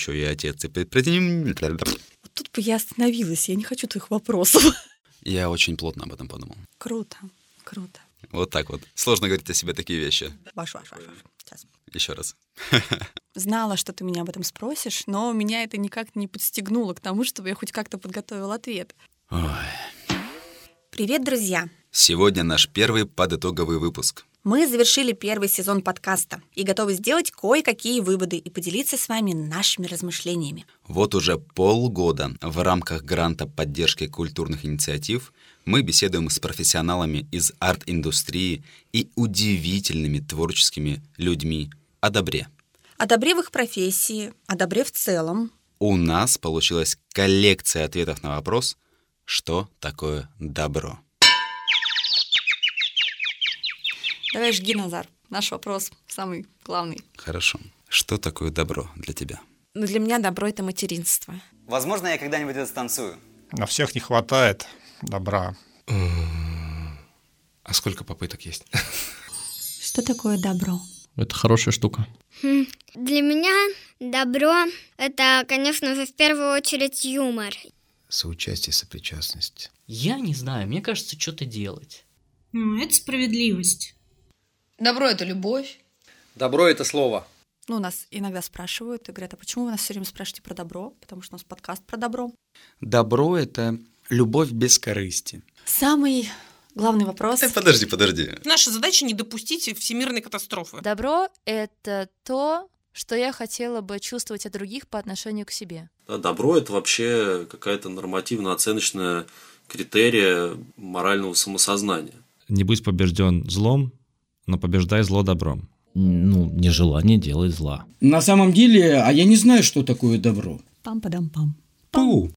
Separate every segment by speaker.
Speaker 1: еще и отец и предприниматель.
Speaker 2: Вот тут бы я остановилась, я не хочу твоих вопросов.
Speaker 1: Я очень плотно об этом подумал.
Speaker 2: Круто, круто.
Speaker 1: Вот так вот. Сложно говорить о себе такие вещи.
Speaker 2: Ваш, ваш, ваш, ваш. Сейчас.
Speaker 1: Еще раз.
Speaker 2: Знала, что ты меня об этом спросишь, но меня это никак не подстегнуло к тому, чтобы я хоть как-то подготовила ответ.
Speaker 1: Ой.
Speaker 2: Привет, друзья!
Speaker 1: Сегодня наш первый подытоговый выпуск.
Speaker 2: Мы завершили первый сезон подкаста и готовы сделать кое-какие выводы и поделиться с вами нашими размышлениями.
Speaker 1: Вот уже полгода в рамках гранта поддержки культурных инициатив мы беседуем с профессионалами из арт-индустрии и удивительными творческими людьми о добре.
Speaker 2: О добре в их профессии, о добре в целом.
Speaker 1: У нас получилась коллекция ответов на вопрос, что такое добро.
Speaker 2: Давай жги, Назар. Наш вопрос самый главный.
Speaker 1: Хорошо. Что такое добро для тебя?
Speaker 3: Но для меня добро — это материнство.
Speaker 4: Возможно, я когда-нибудь это станцую.
Speaker 5: На всех не хватает добра.
Speaker 6: А сколько попыток есть?
Speaker 2: Что такое добро?
Speaker 7: Это хорошая штука.
Speaker 8: Хм, Для меня добро — это, конечно же, в первую очередь юмор.
Speaker 6: Соучастие, сопричастность.
Speaker 7: Я не знаю, мне кажется, что-то делать.
Speaker 9: Ну, это справедливость.
Speaker 10: Добро это любовь.
Speaker 11: Добро это слово.
Speaker 2: Ну, нас иногда спрашивают и говорят, а почему вы нас все время спрашиваете про добро? Потому что у нас подкаст про добро.
Speaker 12: Добро — это любовь без корысти.
Speaker 2: Самый главный вопрос.
Speaker 1: Э, подожди, подожди.
Speaker 9: Наша задача не допустить всемирной катастрофы.
Speaker 3: Добро — это то, что я хотела бы чувствовать от других по отношению к себе.
Speaker 13: Да, добро это вообще какая-то нормативно-оценочная критерия морального самосознания.
Speaker 14: Не будь побежден злом, но побеждай зло добром.
Speaker 15: Ну, нежелание делает зла.
Speaker 16: На самом деле, а я не знаю, что такое добро.
Speaker 2: Пам-падам-пам.
Speaker 1: Пу.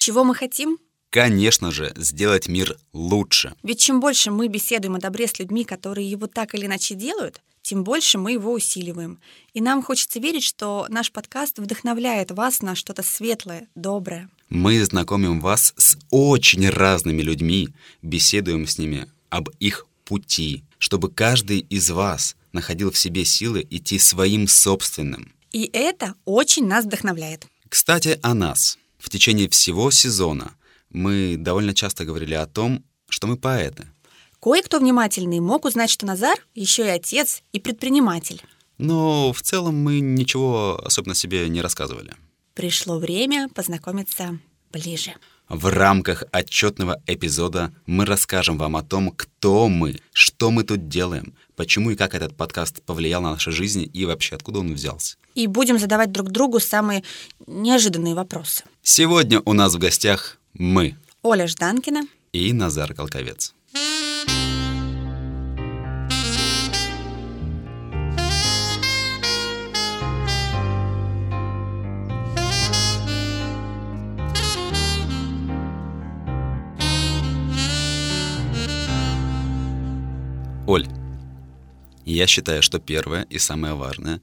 Speaker 2: Чего мы хотим?
Speaker 1: Конечно же, сделать мир лучше.
Speaker 2: Ведь чем больше мы беседуем о добре с людьми, которые его так или иначе делают, тем больше мы его усиливаем. И нам хочется верить, что наш подкаст вдохновляет вас на что-то светлое, доброе.
Speaker 1: Мы знакомим вас с очень разными людьми, беседуем с ними об их пути, чтобы каждый из вас находил в себе силы идти своим собственным.
Speaker 2: И это очень нас вдохновляет.
Speaker 1: Кстати, о нас. В течение всего сезона мы довольно часто говорили о том, что мы поэты.
Speaker 2: Кое-кто внимательный мог узнать, что Назар еще и отец, и предприниматель.
Speaker 1: Но в целом мы ничего особенно себе не рассказывали.
Speaker 2: Пришло время познакомиться ближе.
Speaker 1: В рамках отчетного эпизода мы расскажем вам о том, кто мы, что мы тут делаем, почему и как этот подкаст повлиял на наши жизни и вообще откуда он взялся.
Speaker 2: И будем задавать друг другу самые неожиданные вопросы.
Speaker 1: Сегодня у нас в гостях мы,
Speaker 2: Оля Жданкина
Speaker 1: и Назар Колковец. Оль, я считаю, что первое и самое важное,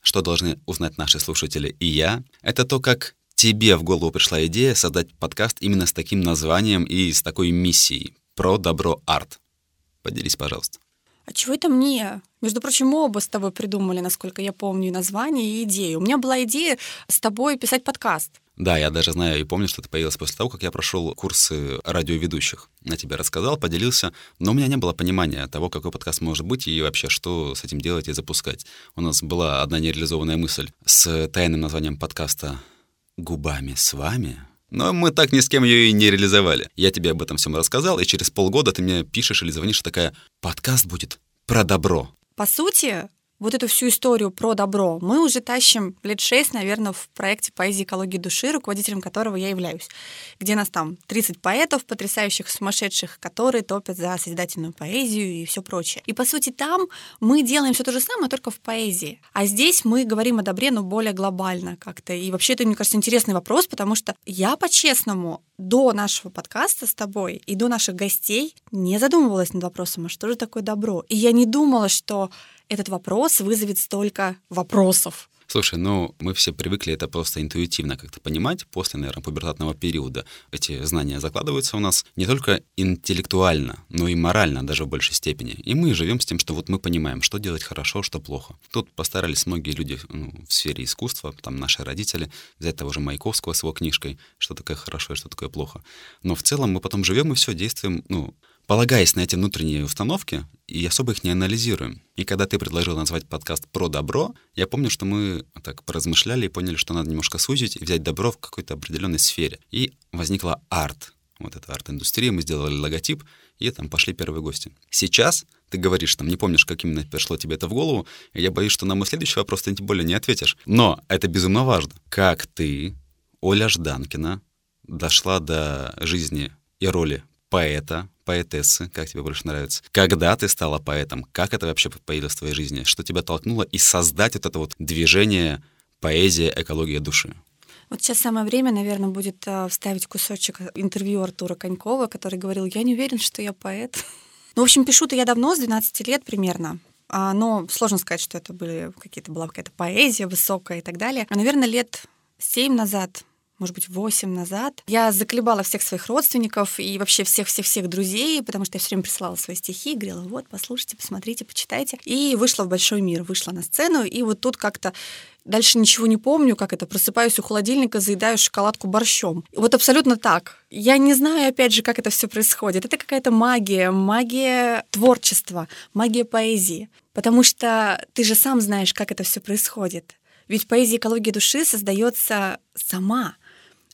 Speaker 1: что должны узнать наши слушатели и я, это то, как тебе в голову пришла идея создать подкаст именно с таким названием и с такой миссией про добро арт. Поделись, пожалуйста.
Speaker 2: А чего это мне? Между прочим, мы оба с тобой придумали, насколько я помню, название, и идею. У меня была идея с тобой писать подкаст.
Speaker 1: Да, я даже знаю и помню, что это появилось после того, как я прошел курсы радиоведущих. Я тебе рассказал, поделился, но у меня не было понимания того, какой подкаст может быть и вообще, что с этим делать и запускать. У нас была одна нереализованная мысль с тайным названием подкаста «Губами с вами», но мы так ни с кем ее и не реализовали. Я тебе об этом всем рассказал, и через полгода ты мне пишешь или звонишь, такая «Подкаст будет про добро».
Speaker 2: По сути, вот эту всю историю про добро мы уже тащим лет шесть, наверное, в проекте «Поэзия экологии души», руководителем которого я являюсь, где нас там 30 поэтов, потрясающих, сумасшедших, которые топят за созидательную поэзию и все прочее. И, по сути, там мы делаем все то же самое, только в поэзии. А здесь мы говорим о добре, но более глобально как-то. И вообще это, мне кажется, интересный вопрос, потому что я, по-честному, до нашего подкаста с тобой и до наших гостей не задумывалась над вопросом, а что же такое добро? И я не думала, что этот вопрос вызовет столько вопросов.
Speaker 1: Слушай, ну мы все привыкли это просто интуитивно как-то понимать. После, наверное, пубертатного периода эти знания закладываются у нас не только интеллектуально, но и морально даже в большей степени. И мы живем с тем, что вот мы понимаем, что делать хорошо, что плохо. Тут постарались многие люди ну, в сфере искусства, там наши родители, взять того же Маяковского с его книжкой, что такое хорошо и что такое плохо. Но в целом мы потом живем и все действуем, ну, полагаясь на эти внутренние установки, и особо их не анализируем. И когда ты предложил назвать подкаст «Про добро», я помню, что мы так поразмышляли и поняли, что надо немножко сузить и взять добро в какой-то определенной сфере. И возникла арт. Вот эта арт-индустрия, мы сделали логотип, и там пошли первые гости. Сейчас ты говоришь, там, не помнишь, как именно пришло тебе это в голову, я боюсь, что на мой следующий вопрос ты тем более не ответишь. Но это безумно важно. Как ты, Оля Жданкина, дошла до жизни и роли поэта, поэтессы, как тебе больше нравится? Когда ты стала поэтом? Как это вообще появилось в твоей жизни? Что тебя толкнуло и создать вот это вот движение поэзия, экология души?
Speaker 2: Вот сейчас самое время, наверное, будет э, вставить кусочек интервью Артура Конькова, который говорил, я не уверен, что я поэт. Ну, в общем, пишу-то я давно, с 12 лет примерно. А, но сложно сказать, что это были какие-то была какая-то поэзия высокая и так далее. А, наверное, лет семь назад может быть, 8 назад. Я заколебала всех своих родственников и вообще всех-всех-всех друзей, потому что я все время присылала свои стихи, говорила, вот, послушайте, посмотрите, почитайте. И вышла в большой мир, вышла на сцену, и вот тут как-то Дальше ничего не помню, как это. Просыпаюсь у холодильника, заедаю шоколадку борщом. Вот абсолютно так. Я не знаю, опять же, как это все происходит. Это какая-то магия, магия творчества, магия поэзии. Потому что ты же сам знаешь, как это все происходит. Ведь поэзия экологии души создается сама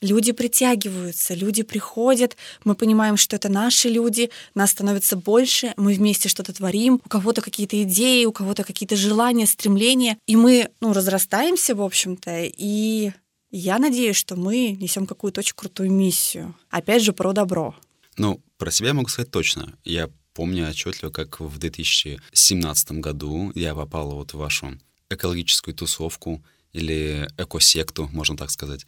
Speaker 2: люди притягиваются, люди приходят, мы понимаем, что это наши люди, нас становится больше, мы вместе что-то творим, у кого-то какие-то идеи, у кого-то какие-то желания, стремления, и мы, ну, разрастаемся, в общем-то, и я надеюсь, что мы несем какую-то очень крутую миссию. Опять же, про добро.
Speaker 1: Ну, про себя я могу сказать точно. Я помню отчетливо, как в 2017 году я попал вот в вашу экологическую тусовку или экосекту, можно так сказать.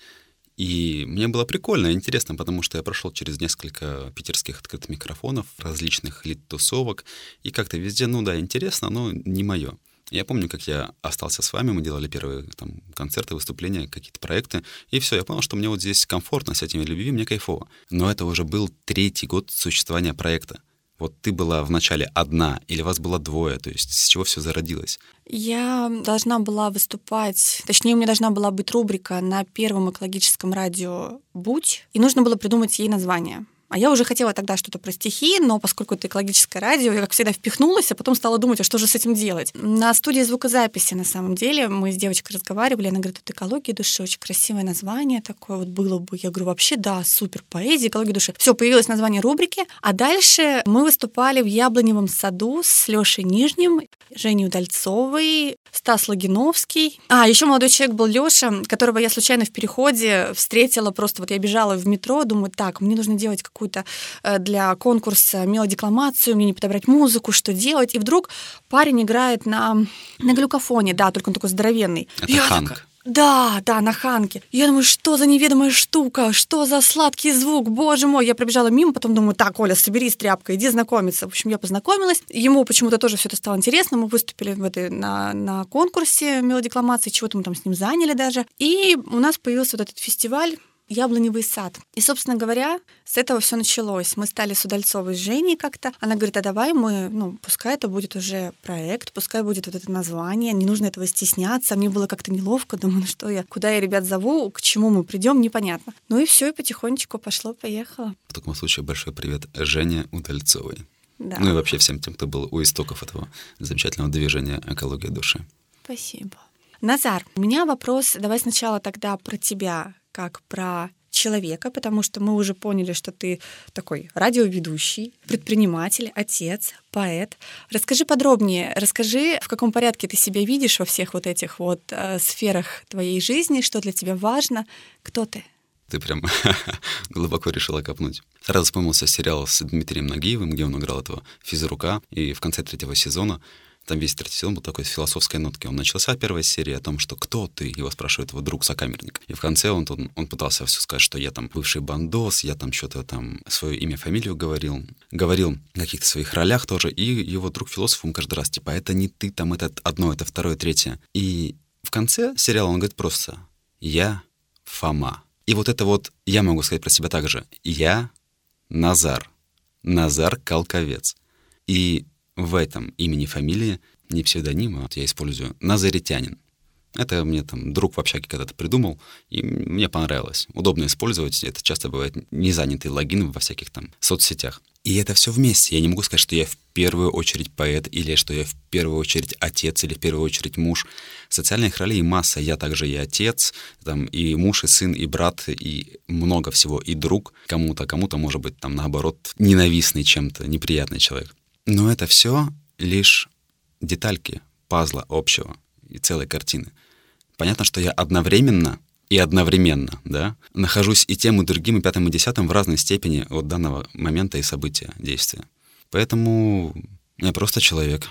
Speaker 1: И мне было прикольно и интересно, потому что я прошел через несколько питерских открытых микрофонов, различных лид-тусовок, и как-то везде, ну да, интересно, но не мое. Я помню, как я остался с вами, мы делали первые там, концерты, выступления, какие-то проекты, и все, я понял, что мне вот здесь комфортно с этими людьми, мне кайфово. Но это уже был третий год существования проекта. Вот ты была вначале одна, или вас было двое, то есть с чего все зародилось?
Speaker 2: Я должна была выступать, точнее, у меня должна была быть рубрика на первом экологическом радио «Будь», и нужно было придумать ей название. А я уже хотела тогда что-то про стихи, но поскольку это экологическое радио, я, как всегда, впихнулась, а потом стала думать, а что же с этим делать. На студии звукозаписи, на самом деле, мы с девочкой разговаривали, она говорит, это экология души, очень красивое название такое вот было бы. Я говорю, вообще, да, супер, поэзия, экология души. Все, появилось название рубрики, а дальше мы выступали в Яблоневом саду с Лешей Нижним, Женей Удальцовой, Стас Логиновский. А, еще молодой человек был Леша, которого я случайно в переходе встретила, просто вот я бежала в метро, думаю, так, мне нужно делать какую-то э, для конкурса мелодикламацию, мне не подобрать музыку, что делать. И вдруг парень играет на, на глюкофоне, да, только он такой здоровенный.
Speaker 1: Это я Ханк. Такая,
Speaker 2: да, да, на Ханке. Я думаю, что за неведомая штука, что за сладкий звук, боже мой. Я пробежала мимо, потом думаю, так, Оля, соберись, тряпка, иди знакомиться. В общем, я познакомилась. Ему почему-то тоже все это стало интересно. Мы выступили в этой, на, на конкурсе мелодикламации, чего-то мы там с ним заняли даже. И у нас появился вот этот фестиваль яблоневый сад. И, собственно говоря, с этого все началось. Мы стали с Удальцовой с Женей как-то. Она говорит, а давай мы, ну, пускай это будет уже проект, пускай будет вот это название, не нужно этого стесняться. Мне было как-то неловко, думаю, ну что я, куда я ребят зову, к чему мы придем, непонятно. Ну и все, и потихонечку пошло-поехало.
Speaker 1: В таком случае большой привет Жене Удальцовой.
Speaker 2: Да.
Speaker 1: Ну и вообще всем тем, кто был у истоков этого замечательного движения «Экология души».
Speaker 2: Спасибо. Назар, у меня вопрос, давай сначала тогда про тебя как про человека, потому что мы уже поняли, что ты такой радиоведущий, предприниматель, отец, поэт. Расскажи подробнее, расскажи, в каком порядке ты себя видишь во всех вот этих вот э, сферах твоей жизни, что для тебя важно, кто ты?
Speaker 1: Ты прям глубоко решила копнуть. Сразу вспомнился сериал с Дмитрием Нагиевым, где он играл этого физрука, и в конце третьего сезона там весь третий сезон был такой с философской нотки. Он начался первая серия о том, что кто ты, его спрашивает его друг сокамерник. И в конце он, он, он пытался все сказать, что я там бывший бандос, я там что-то там свое имя, фамилию говорил, говорил в каких-то своих ролях тоже. И его друг философ, он каждый раз типа, это не ты, там это одно, это второе, третье. И в конце сериала он говорит просто «Я Фома». И вот это вот я могу сказать про себя также. Я Назар. Назар Колковец. И в этом имени фамилии, не псевдонима, вот я использую Назаритянин. Это мне там друг в общаге когда-то придумал, и мне понравилось. Удобно использовать, это часто бывает незанятый логин во всяких там соцсетях. И это все вместе. Я не могу сказать, что я в первую очередь поэт, или что я в первую очередь отец, или в первую очередь муж. Социальных ролей масса. Я также и отец, там, и муж, и сын, и брат, и много всего, и друг кому-то, кому-то, может быть, там, наоборот, ненавистный чем-то, неприятный человек. Но это все лишь детальки пазла общего и целой картины. Понятно, что я одновременно и одновременно, да, нахожусь и тем, и другим, и пятым, и десятым в разной степени от данного момента и события, действия. Поэтому я просто человек,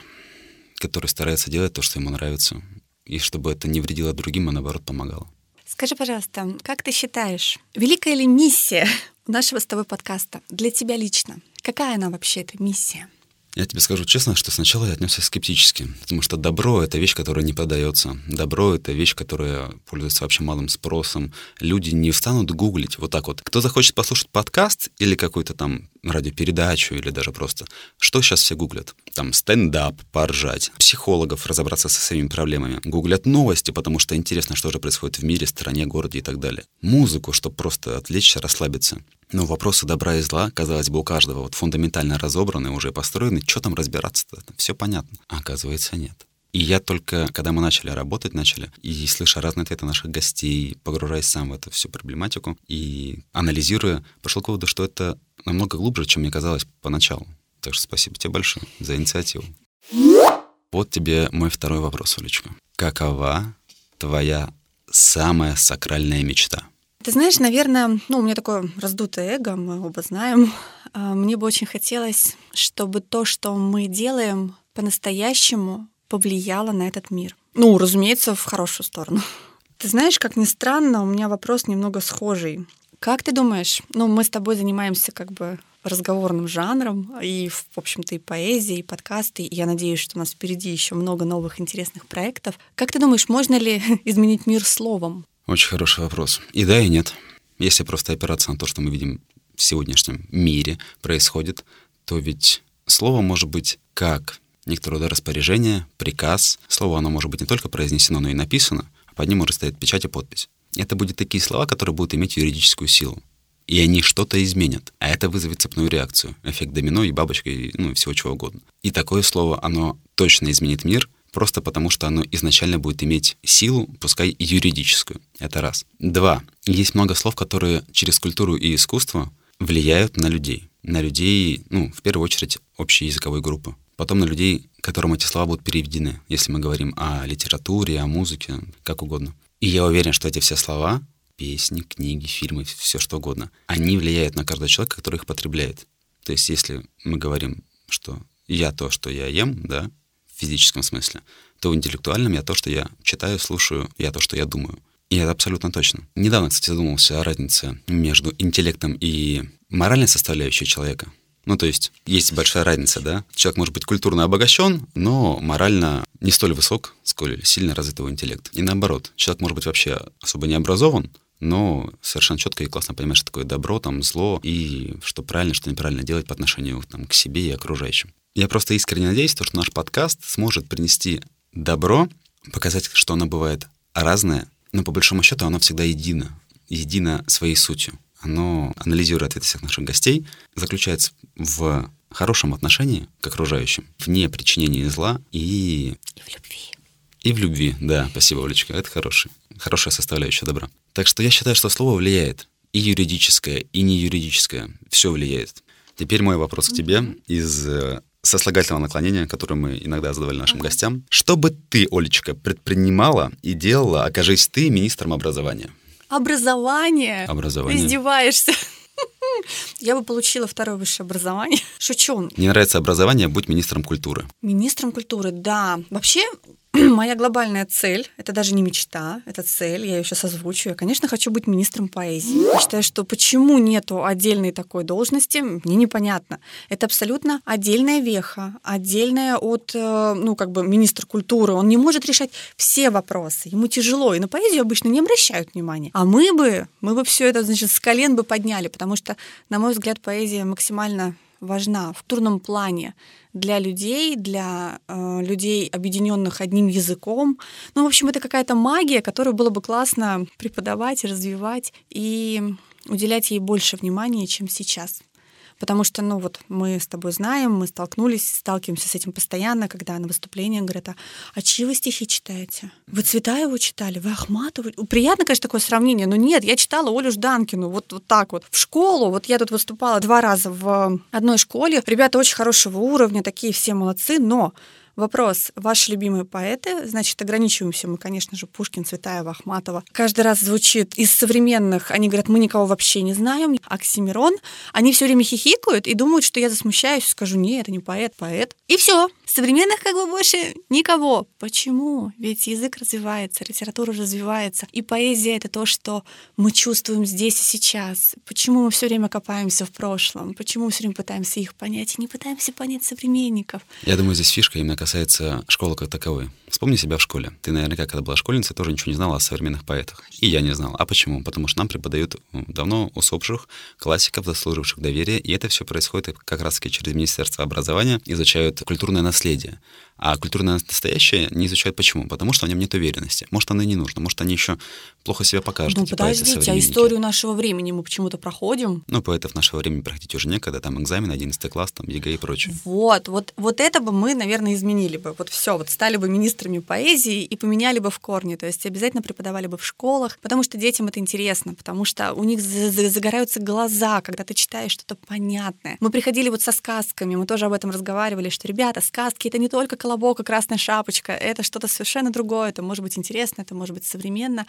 Speaker 1: который старается делать то, что ему нравится, и чтобы это не вредило другим, а наоборот помогало.
Speaker 2: Скажи, пожалуйста, как ты считаешь, великая ли миссия нашего с тобой подкаста для тебя лично? Какая она вообще, эта миссия?
Speaker 1: Я тебе скажу честно, что сначала я отнесся скептически, потому что добро — это вещь, которая не продается. Добро — это вещь, которая пользуется вообще малым спросом. Люди не встанут гуглить вот так вот. Кто захочет послушать подкаст или какую-то там радиопередачу или даже просто, что сейчас все гуглят? Там стендап, поржать, психологов разобраться со своими проблемами. Гуглят новости, потому что интересно, что же происходит в мире, стране, городе и так далее. Музыку, чтобы просто отвлечься, расслабиться. Но вопросы добра и зла, казалось бы, у каждого вот фундаментально разобраны, уже построены. Что там разбираться-то? Все понятно. А оказывается, нет. И я только, когда мы начали работать, начали, и слыша разные ответы наших гостей, погружаясь сам в эту всю проблематику и анализируя, пришел к выводу, что это намного глубже, чем мне казалось поначалу. Так что спасибо тебе большое за инициативу. Вот тебе мой второй вопрос, Улечка. Какова твоя самая сакральная мечта?
Speaker 2: Ты знаешь, наверное, ну, у меня такое раздутое эго, мы оба знаем. А, мне бы очень хотелось, чтобы то, что мы делаем по-настоящему, повлияло на этот мир. Ну, разумеется, в хорошую сторону. Ты знаешь, как ни странно, у меня вопрос немного схожий. Как ты думаешь, ну, мы с тобой занимаемся как бы разговорным жанром, и, в общем-то, и поэзией, и подкасты, и я надеюсь, что у нас впереди еще много новых интересных проектов. Как ты думаешь, можно ли изменить мир словом?
Speaker 1: Очень хороший вопрос. И да, и нет. Если просто опираться на то, что мы видим в сегодняшнем мире происходит, то ведь слово может быть как некоторое труда распоряжение, приказ. Слово оно может быть не только произнесено, но и написано, а под ним может стоять печать и подпись. Это будут такие слова, которые будут иметь юридическую силу. И они что-то изменят. А это вызовет цепную реакцию. Эффект домино и бабочка, и, ну, и всего чего угодно. И такое слово, оно точно изменит мир, просто потому что оно изначально будет иметь силу, пускай юридическую. Это раз. Два. Есть много слов, которые через культуру и искусство влияют на людей. На людей, ну, в первую очередь, общей языковой группы. Потом на людей, которым эти слова будут переведены, если мы говорим о литературе, о музыке, как угодно. И я уверен, что эти все слова, песни, книги, фильмы, все что угодно, они влияют на каждого человека, который их потребляет. То есть если мы говорим, что я то, что я ем, да, физическом смысле, то в интеллектуальном я то, что я читаю, слушаю, я то, что я думаю. И это абсолютно точно. Недавно, кстати, задумался о разнице между интеллектом и моральной составляющей человека. Ну, то есть есть большая разница, да? Человек может быть культурно обогащен, но морально не столь высок, сколь сильно развит его интеллект. И наоборот, человек может быть вообще особо не образован, но совершенно четко и классно понимает, что такое добро, там, зло, и что правильно, что неправильно делать по отношению там, к себе и окружающим. Я просто искренне надеюсь, что наш подкаст сможет принести добро, показать, что оно бывает разное, но по большому счету оно всегда едино, едино своей сутью. Оно, анализируя ответы всех наших гостей, заключается в хорошем отношении к окружающим, вне причинения зла и...
Speaker 2: И в любви.
Speaker 1: И в любви, да, спасибо, Олечка, это хороший, хорошая составляющая добра. Так что я считаю, что слово влияет. И юридическое, и не юридическое. Все влияет. Теперь мой вопрос к тебе из э, сослагательного наклонения, которое мы иногда задавали нашим гостям. Что бы ты, Олечка, предпринимала и делала, окажись ты министром образования?
Speaker 2: Образование?
Speaker 1: Образование.
Speaker 2: Ты издеваешься. Я бы получила второе высшее образование. Шучу.
Speaker 1: Не нравится образование, будь министром культуры.
Speaker 2: Министром культуры, да. Вообще, моя глобальная цель, это даже не мечта, это цель, я ее сейчас озвучу. Я, конечно, хочу быть министром поэзии. Я считаю, что почему нету отдельной такой должности, мне непонятно. Это абсолютно отдельная веха, отдельная от, э, ну, как бы, министра культуры. Он не может решать все вопросы. Ему тяжело, и на поэзию обычно не обращают внимания. А мы бы, мы бы все это, значит, с колен бы подняли, потому что, на мой взгляд, поэзия максимально важна в культурном плане для людей, для э, людей, объединенных одним языком. Ну, в общем, это какая-то магия, которую было бы классно преподавать, развивать и уделять ей больше внимания, чем сейчас. Потому что, ну вот, мы с тобой знаем, мы столкнулись, сталкиваемся с этим постоянно, когда на выступлениях говорят, а, а чьи вы стихи читаете? Вы Цветаеву читали? Вы Ахматову? Приятно, конечно, такое сравнение, но нет, я читала Олю Жданкину, вот, вот так вот. В школу, вот я тут выступала два раза в одной школе, ребята очень хорошего уровня, такие все молодцы, но Вопрос. Ваши любимые поэты? Значит, ограничиваемся мы, конечно же, Пушкин, Цветаева, Ахматова. Каждый раз звучит из современных, они говорят, мы никого вообще не знаем. Оксимирон. Они все время хихикают и думают, что я засмущаюсь, скажу, нет, это не поэт, поэт. И все. Современных как бы больше никого. Почему? Ведь язык развивается, литература развивается. И поэзия — это то, что мы чувствуем здесь и сейчас. Почему мы все время копаемся в прошлом? Почему мы все время пытаемся их понять и не пытаемся понять современников?
Speaker 1: Я думаю, здесь фишка именно касается школы как таковой. Вспомни себя в школе. Ты наверняка, когда была школьницей, тоже ничего не знала о современных поэтах. И я не знал. А почему? Потому что нам преподают давно усопших классиков, заслуживших доверия, и это все происходит как раз-таки через Министерство образования, изучают культурное наследие. А культурное настоящее не изучают почему? Потому что в нем нет уверенности. Может, оно и не нужно. Может, они еще плохо себя покажут.
Speaker 2: Ну, подождите, а историю нашего времени мы почему-то проходим?
Speaker 1: Ну, поэтов нашего времени проходить уже некогда. Там экзамен, 11 класс, там ЕГЭ и прочее.
Speaker 2: Вот, вот, вот это бы мы, наверное, изменили бы. Вот все, вот стали бы министрами поэзии и поменяли бы в корне. То есть обязательно преподавали бы в школах, потому что детям это интересно, потому что у них загораются глаза, когда ты читаешь что-то понятное. Мы приходили вот со сказками, мы тоже об этом разговаривали, что, ребята, сказки — это не только колобок и красная шапочка. Это что-то совершенно другое. Это может быть интересно, это может быть современно.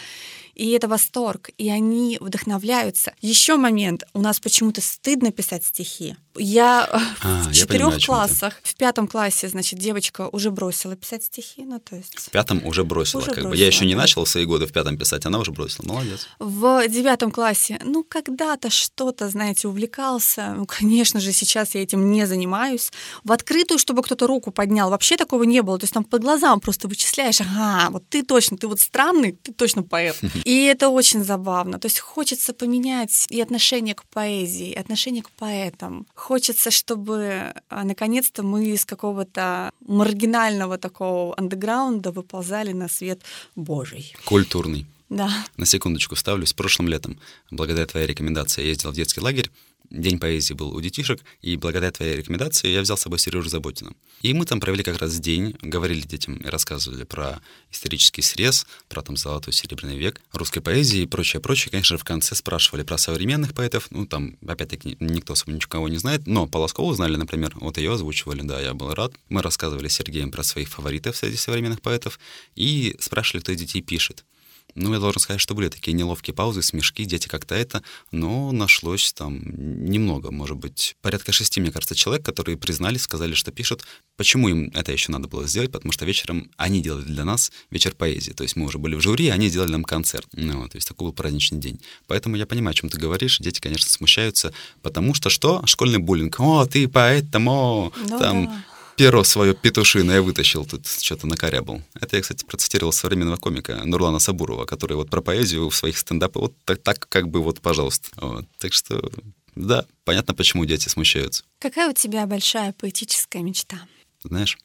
Speaker 2: И это восторг. И они вдохновляются. Еще момент. У нас почему-то стыдно писать стихи. Я
Speaker 1: а,
Speaker 2: в четырех классах, в пятом классе, значит, девочка уже бросила писать стихи, ну то есть.
Speaker 1: В пятом уже бросила,
Speaker 2: уже
Speaker 1: как
Speaker 2: бросила,
Speaker 1: бы. Я еще не начал в свои годы в пятом писать, она уже бросила. Молодец.
Speaker 2: В девятом классе, ну когда-то что-то, знаете, увлекался. Ну, конечно же, сейчас я этим не занимаюсь. В открытую, чтобы кто-то руку поднял, вообще такого не было. То есть там по глазам просто вычисляешь, ага, вот ты точно, ты вот странный, ты точно поэт. И это очень забавно. То есть хочется поменять и отношение к поэзии, и отношение к поэтам. Хочется, чтобы а, наконец-то мы из какого-то маргинального такого андеграунда выползали на свет Божий.
Speaker 1: Культурный.
Speaker 2: Да.
Speaker 1: На секундочку вставлюсь. Прошлым летом, благодаря твоей рекомендации, я ездил в детский лагерь. День поэзии был у детишек, и благодаря твоей рекомендации я взял с собой Сережу Заботина. И мы там провели как раз день, говорили детям и рассказывали про исторический срез, про там золотой серебряный век русской поэзии и прочее, прочее. Конечно же, в конце спрашивали про современных поэтов. Ну, там, опять-таки, никто особо никого не знает. Но Полоскову знали, например, вот ее озвучивали, да, я был рад. Мы рассказывали с Сергеем про своих фаворитов среди современных поэтов и спрашивали, кто из детей пишет. Ну, я должен сказать, что были такие неловкие паузы, смешки, дети как-то это, но нашлось там немного, может быть, порядка шести, мне кажется, человек, которые признались, сказали, что пишут. Почему им это еще надо было сделать? Потому что вечером они делали для нас вечер поэзии. То есть мы уже были в жюри, они сделали нам концерт. Ну, то есть такой был праздничный день. Поэтому я понимаю, о чем ты говоришь. Дети, конечно, смущаются, потому что что? Школьный буллинг. О, ты поэт, там, о,
Speaker 2: Ну
Speaker 1: там,
Speaker 2: да.
Speaker 1: Перо свое петушиное вытащил, тут что-то накорябал. Это я, кстати, процитировал современного комика Нурлана Сабурова, который вот про поэзию в своих стендапах вот так, так как бы вот, пожалуйста. Вот. Так что, да, понятно, почему дети смущаются.
Speaker 2: Какая у тебя большая поэтическая мечта?
Speaker 1: Знаешь,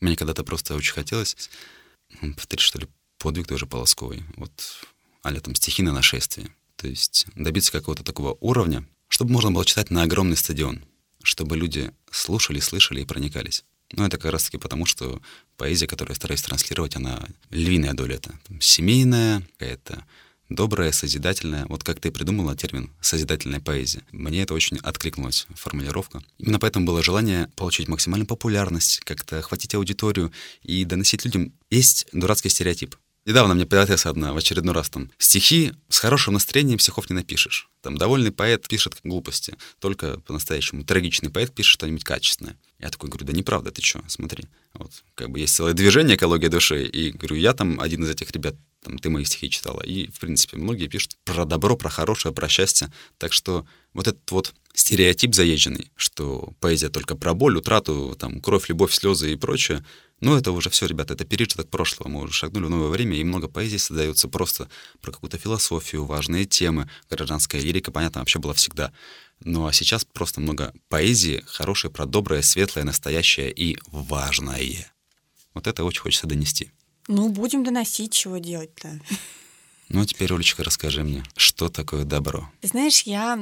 Speaker 1: мне когда-то просто очень хотелось повторить, что ли, подвиг тоже Полосковой. Вот, а там стихи на нашествие. То есть добиться какого-то такого уровня, чтобы можно было читать на огромный стадион, чтобы люди слушали, слышали и проникались. Ну, это как раз-таки потому, что поэзия, которую я стараюсь транслировать, она львиная доля. Это там, семейная, какая-то добрая, созидательная. Вот как ты придумала термин «созидательная поэзия». Мне это очень откликнулась формулировка. Именно поэтому было желание получить максимальную популярность, как-то охватить аудиторию и доносить людям. Есть дурацкий стереотип. Недавно мне появилась одна, в очередной раз там, стихи с хорошим настроением стихов не напишешь. Там довольный поэт пишет глупости, только по-настоящему трагичный поэт пишет что-нибудь качественное. Я такой говорю, да неправда, ты что, смотри. Вот, как бы есть целое движение «Экология души», и говорю, я там один из этих ребят, там, ты мои стихи читала. И, в принципе, многие пишут про добро, про хорошее, про счастье. Так что вот этот вот стереотип заезженный, что поэзия только про боль, утрату, там, кровь, любовь, слезы и прочее, ну, это уже все, ребята, это пережиток прошлого. Мы уже шагнули в новое время, и много поэзии создается просто про какую-то философию, важные темы. Гражданская лирика, понятно, вообще была всегда. Ну а сейчас просто много поэзии, хорошее про доброе, светлое, настоящее и важное. Вот это очень хочется донести.
Speaker 2: Ну, будем доносить, чего делать-то.
Speaker 1: Ну, а теперь, Олечка, расскажи мне, что такое добро?
Speaker 2: Ты знаешь, я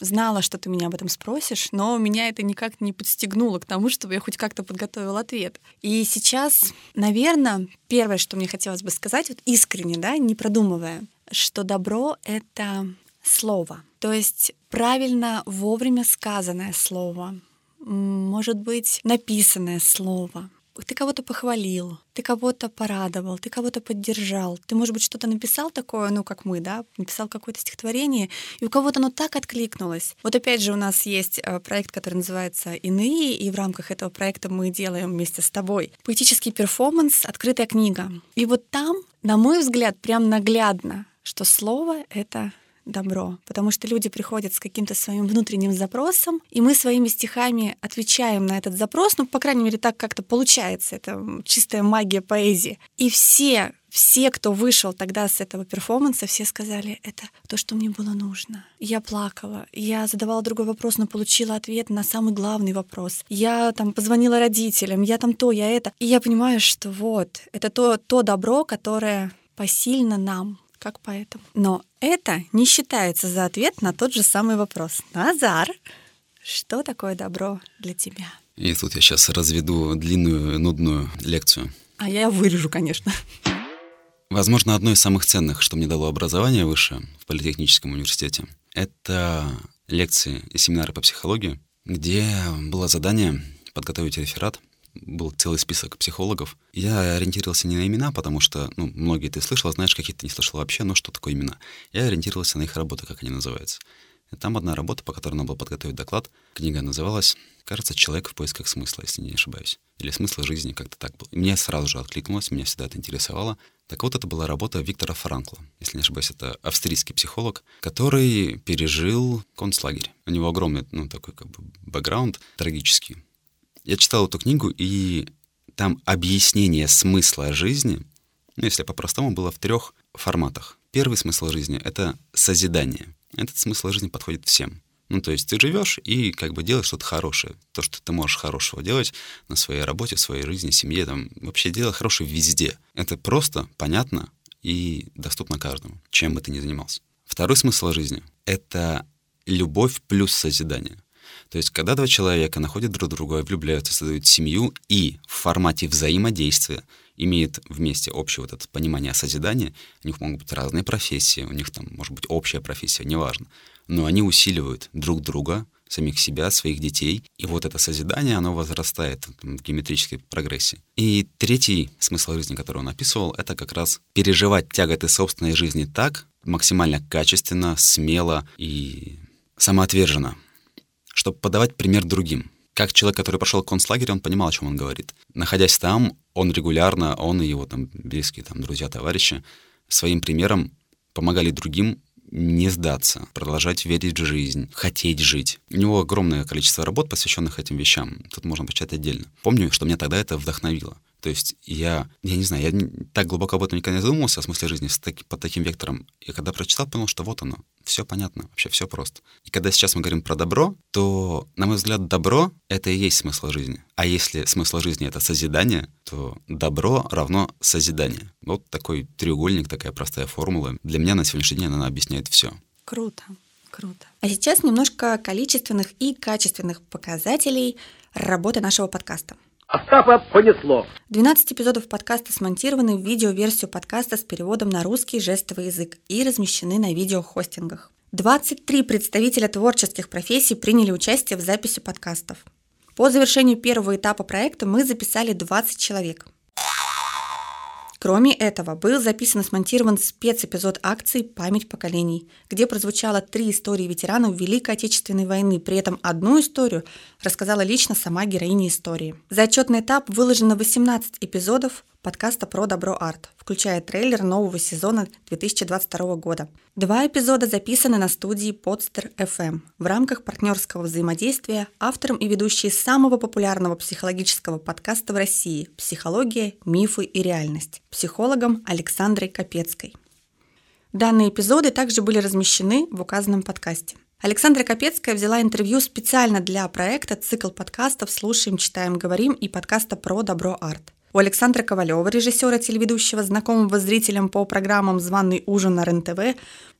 Speaker 2: знала, что ты меня об этом спросишь, но меня это никак не подстегнуло к тому, чтобы я хоть как-то подготовила ответ. И сейчас, наверное, первое, что мне хотелось бы сказать, вот искренне, да, не продумывая, что добро — это слово. То есть правильно вовремя сказанное слово, может быть, написанное слово, ты кого-то похвалил, ты кого-то порадовал, ты кого-то поддержал. Ты, может быть, что-то написал такое, ну, как мы, да, написал какое-то стихотворение, и у кого-то оно так откликнулось. Вот опять же у нас есть э, проект, который называется «Иные», и в рамках этого проекта мы делаем вместе с тобой поэтический перформанс «Открытая книга». И вот там, на мой взгляд, прям наглядно, что слово — это добро, потому что люди приходят с каким-то своим внутренним запросом, и мы своими стихами отвечаем на этот запрос, ну, по крайней мере, так как-то получается, это чистая магия поэзии. И все, все, кто вышел тогда с этого перформанса, все сказали, это то, что мне было нужно. Я плакала, я задавала другой вопрос, но получила ответ на самый главный вопрос. Я там позвонила родителям, я там то, я это. И я понимаю, что вот, это то, то добро, которое посильно нам, как поэтам. Но это не считается за ответ на тот же самый вопрос. Назар, что такое добро для тебя?
Speaker 1: И тут я сейчас разведу длинную, нудную лекцию.
Speaker 2: А я вырежу, конечно.
Speaker 1: Возможно, одно из самых ценных, что мне дало образование выше в Политехническом университете, это лекции и семинары по психологии, где было задание подготовить реферат был целый список психологов. Я ориентировался не на имена, потому что, ну, многие ты слышал, знаешь, какие-то не слышал вообще, но что такое имена. Я ориентировался на их работы, как они называются. И там одна работа, по которой надо было подготовить доклад. Книга называлась, кажется, «Человек в поисках смысла», если не ошибаюсь. Или «Смысла жизни», как-то так было. И мне сразу же откликнулось, меня всегда это интересовало. Так вот, это была работа Виктора Франкла. Если не ошибаюсь, это австрийский психолог, который пережил концлагерь. У него огромный, ну, такой как бы бэкграунд трагический. Я читал эту книгу, и там объяснение смысла жизни, ну, если по-простому, было в трех форматах. Первый смысл жизни — это созидание. Этот смысл жизни подходит всем. Ну, то есть ты живешь и как бы делаешь что-то хорошее. То, что ты можешь хорошего делать на своей работе, в своей жизни, семье, там, вообще делай хорошее везде. Это просто, понятно и доступно каждому, чем бы ты ни занимался. Второй смысл жизни — это любовь плюс созидание. То есть, когда два человека находят друг друга, влюбляются, создают семью и в формате взаимодействия имеют вместе общее вот это понимание созидания, у них могут быть разные профессии, у них там может быть общая профессия, неважно, но они усиливают друг друга, самих себя, своих детей, и вот это созидание, оно возрастает в геометрической прогрессии. И третий смысл жизни, который он описывал, это как раз переживать тяготы собственной жизни так, максимально качественно, смело и самоотверженно, чтобы подавать пример другим. Как человек, который прошел концлагерь, он понимал, о чем он говорит. Находясь там, он регулярно, он и его там близкие там, друзья, товарищи, своим примером помогали другим не сдаться, продолжать верить в жизнь, хотеть жить. У него огромное количество работ, посвященных этим вещам. Тут можно почитать отдельно. Помню, что меня тогда это вдохновило. То есть я, я не знаю, я так глубоко об этом никогда не задумывался, о смысле жизни с таки, под таким вектором. И когда прочитал, понял, что вот оно, все понятно, вообще все просто. И когда сейчас мы говорим про добро, то, на мой взгляд, добро — это и есть смысл жизни. А если смысл жизни — это созидание, то добро равно созидание. Вот такой треугольник, такая простая формула. Для меня на сегодняшний день она объясняет все.
Speaker 2: Круто, круто. А сейчас немножко количественных и качественных показателей работы нашего подкаста.
Speaker 17: Остапа понесло.
Speaker 2: 12 эпизодов подкаста смонтированы в видеоверсию подкаста с переводом на русский жестовый язык и размещены на видеохостингах. 23 представителя творческих профессий приняли участие в записи подкастов. По завершению первого этапа проекта мы записали 20 человек. Кроме этого, был записан и смонтирован спецэпизод акции «Память поколений», где прозвучало три истории ветеранов Великой Отечественной войны. При этом одну историю рассказала лично сама героиня истории. За отчетный этап выложено 18 эпизодов подкаста про добро арт, включая трейлер нового сезона 2022 года. Два эпизода записаны на студии Podster FM в рамках партнерского взаимодействия автором и ведущей самого популярного психологического подкаста в России «Психология, мифы и реальность» психологом Александрой Капецкой. Данные эпизоды также были размещены в указанном подкасте. Александра Капецкая взяла интервью специально для проекта цикл подкастов «Слушаем, читаем, говорим» и подкаста про добро арт. У Александра Ковалева, режиссера телеведущего, знакомого зрителям по программам «Званый ужин» на РЕН-ТВ,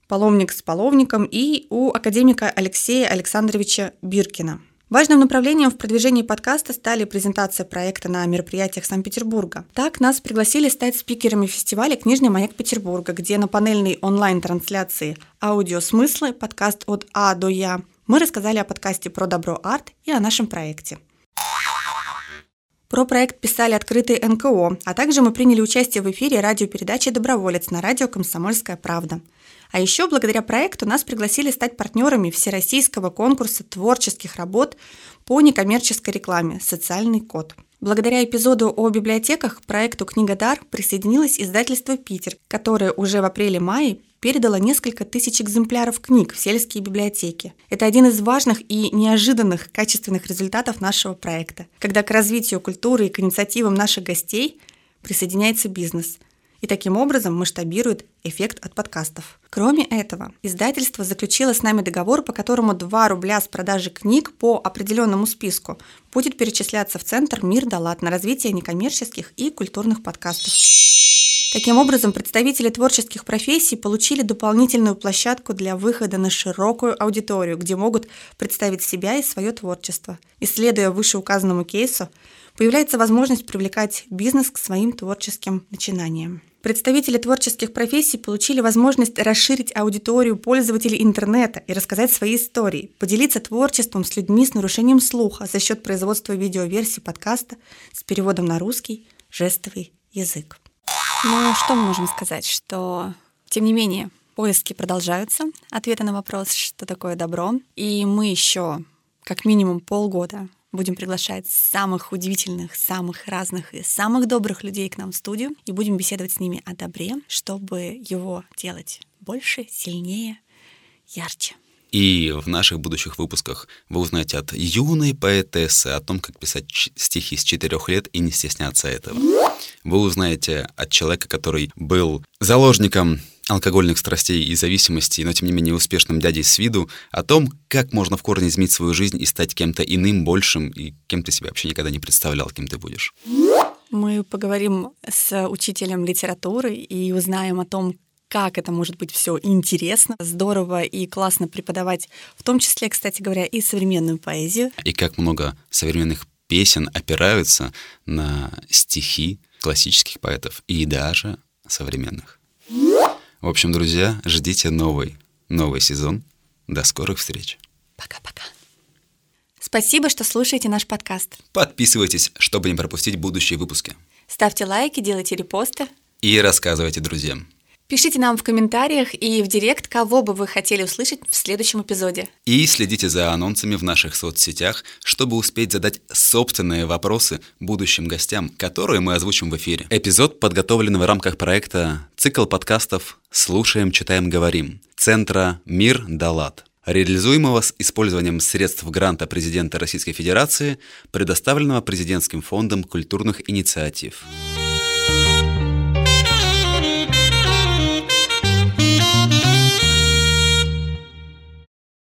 Speaker 2: «Половник с половником» и у академика Алексея Александровича Биркина. Важным направлением в продвижении подкаста стали презентация проекта на мероприятиях Санкт-Петербурга. Так нас пригласили стать спикерами фестиваля «Книжный маяк Петербурга», где на панельной онлайн-трансляции «Аудиосмыслы. Подкаст от А до Я» мы рассказали о подкасте про добро арт и о нашем проекте. Про проект писали открытые НКО, а также мы приняли участие в эфире радиопередачи «Доброволец» на радио «Комсомольская правда». А еще благодаря проекту нас пригласили стать партнерами Всероссийского конкурса творческих работ по некоммерческой рекламе «Социальный код». Благодаря эпизоду о библиотеках к проекту «Книга Дар» присоединилось издательство «Питер», которое уже в апреле-мае передало несколько тысяч экземпляров книг в сельские библиотеки. Это один из важных и неожиданных качественных результатов нашего проекта, когда к развитию культуры и к инициативам наших гостей присоединяется бизнес. И таким образом масштабирует эффект от подкастов. Кроме этого, издательство заключило с нами договор, по которому 2 рубля с продажи книг по определенному списку будет перечисляться в Центр «Мир Далат» на развитие некоммерческих и культурных подкастов. Таким образом, представители творческих профессий получили дополнительную площадку для выхода на широкую аудиторию, где могут представить себя и свое творчество. Исследуя вышеуказанному кейсу, появляется возможность привлекать бизнес к своим творческим начинаниям. Представители творческих профессий получили возможность расширить аудиторию пользователей интернета и рассказать свои истории, поделиться творчеством с людьми с нарушением слуха за счет производства видеоверсий подкаста с переводом на русский жестовый язык. Ну, что мы можем сказать? Что, тем не менее, поиски продолжаются, ответы на вопрос, что такое добро. И мы еще как минимум полгода будем приглашать самых удивительных, самых разных и самых добрых людей к нам в студию и будем беседовать с ними о добре, чтобы его делать больше, сильнее, ярче.
Speaker 1: И в наших будущих выпусках вы узнаете от юной поэтессы о том, как писать стихи с четырех лет и не стесняться этого. Вы узнаете от человека, который был заложником алкогольных страстей и зависимостей, но тем не менее успешным дядей с виду, о том, как можно в корне изменить свою жизнь и стать кем-то иным, большим, и кем ты себя вообще никогда не представлял, кем ты будешь.
Speaker 2: Мы поговорим с учителем литературы и узнаем о том, как это может быть все интересно, здорово и классно преподавать, в том числе, кстати говоря, и современную поэзию.
Speaker 1: И как много современных песен опираются на стихи классических поэтов и даже современных. В общем, друзья, ждите новый, новый сезон. До скорых встреч.
Speaker 2: Пока-пока. Спасибо, что слушаете наш подкаст.
Speaker 1: Подписывайтесь, чтобы не пропустить будущие выпуски.
Speaker 2: Ставьте лайки, делайте репосты.
Speaker 1: И рассказывайте друзьям.
Speaker 2: Пишите нам в комментариях и в директ, кого бы вы хотели услышать в следующем эпизоде.
Speaker 1: И следите за анонсами в наших соцсетях, чтобы успеть задать собственные вопросы будущим гостям, которые мы озвучим в эфире. Эпизод подготовлен в рамках проекта «Цикл подкастов «Слушаем, читаем, говорим» Центра «Мир Далат» реализуемого с использованием средств гранта президента Российской Федерации, предоставленного президентским фондом культурных инициатив. Thank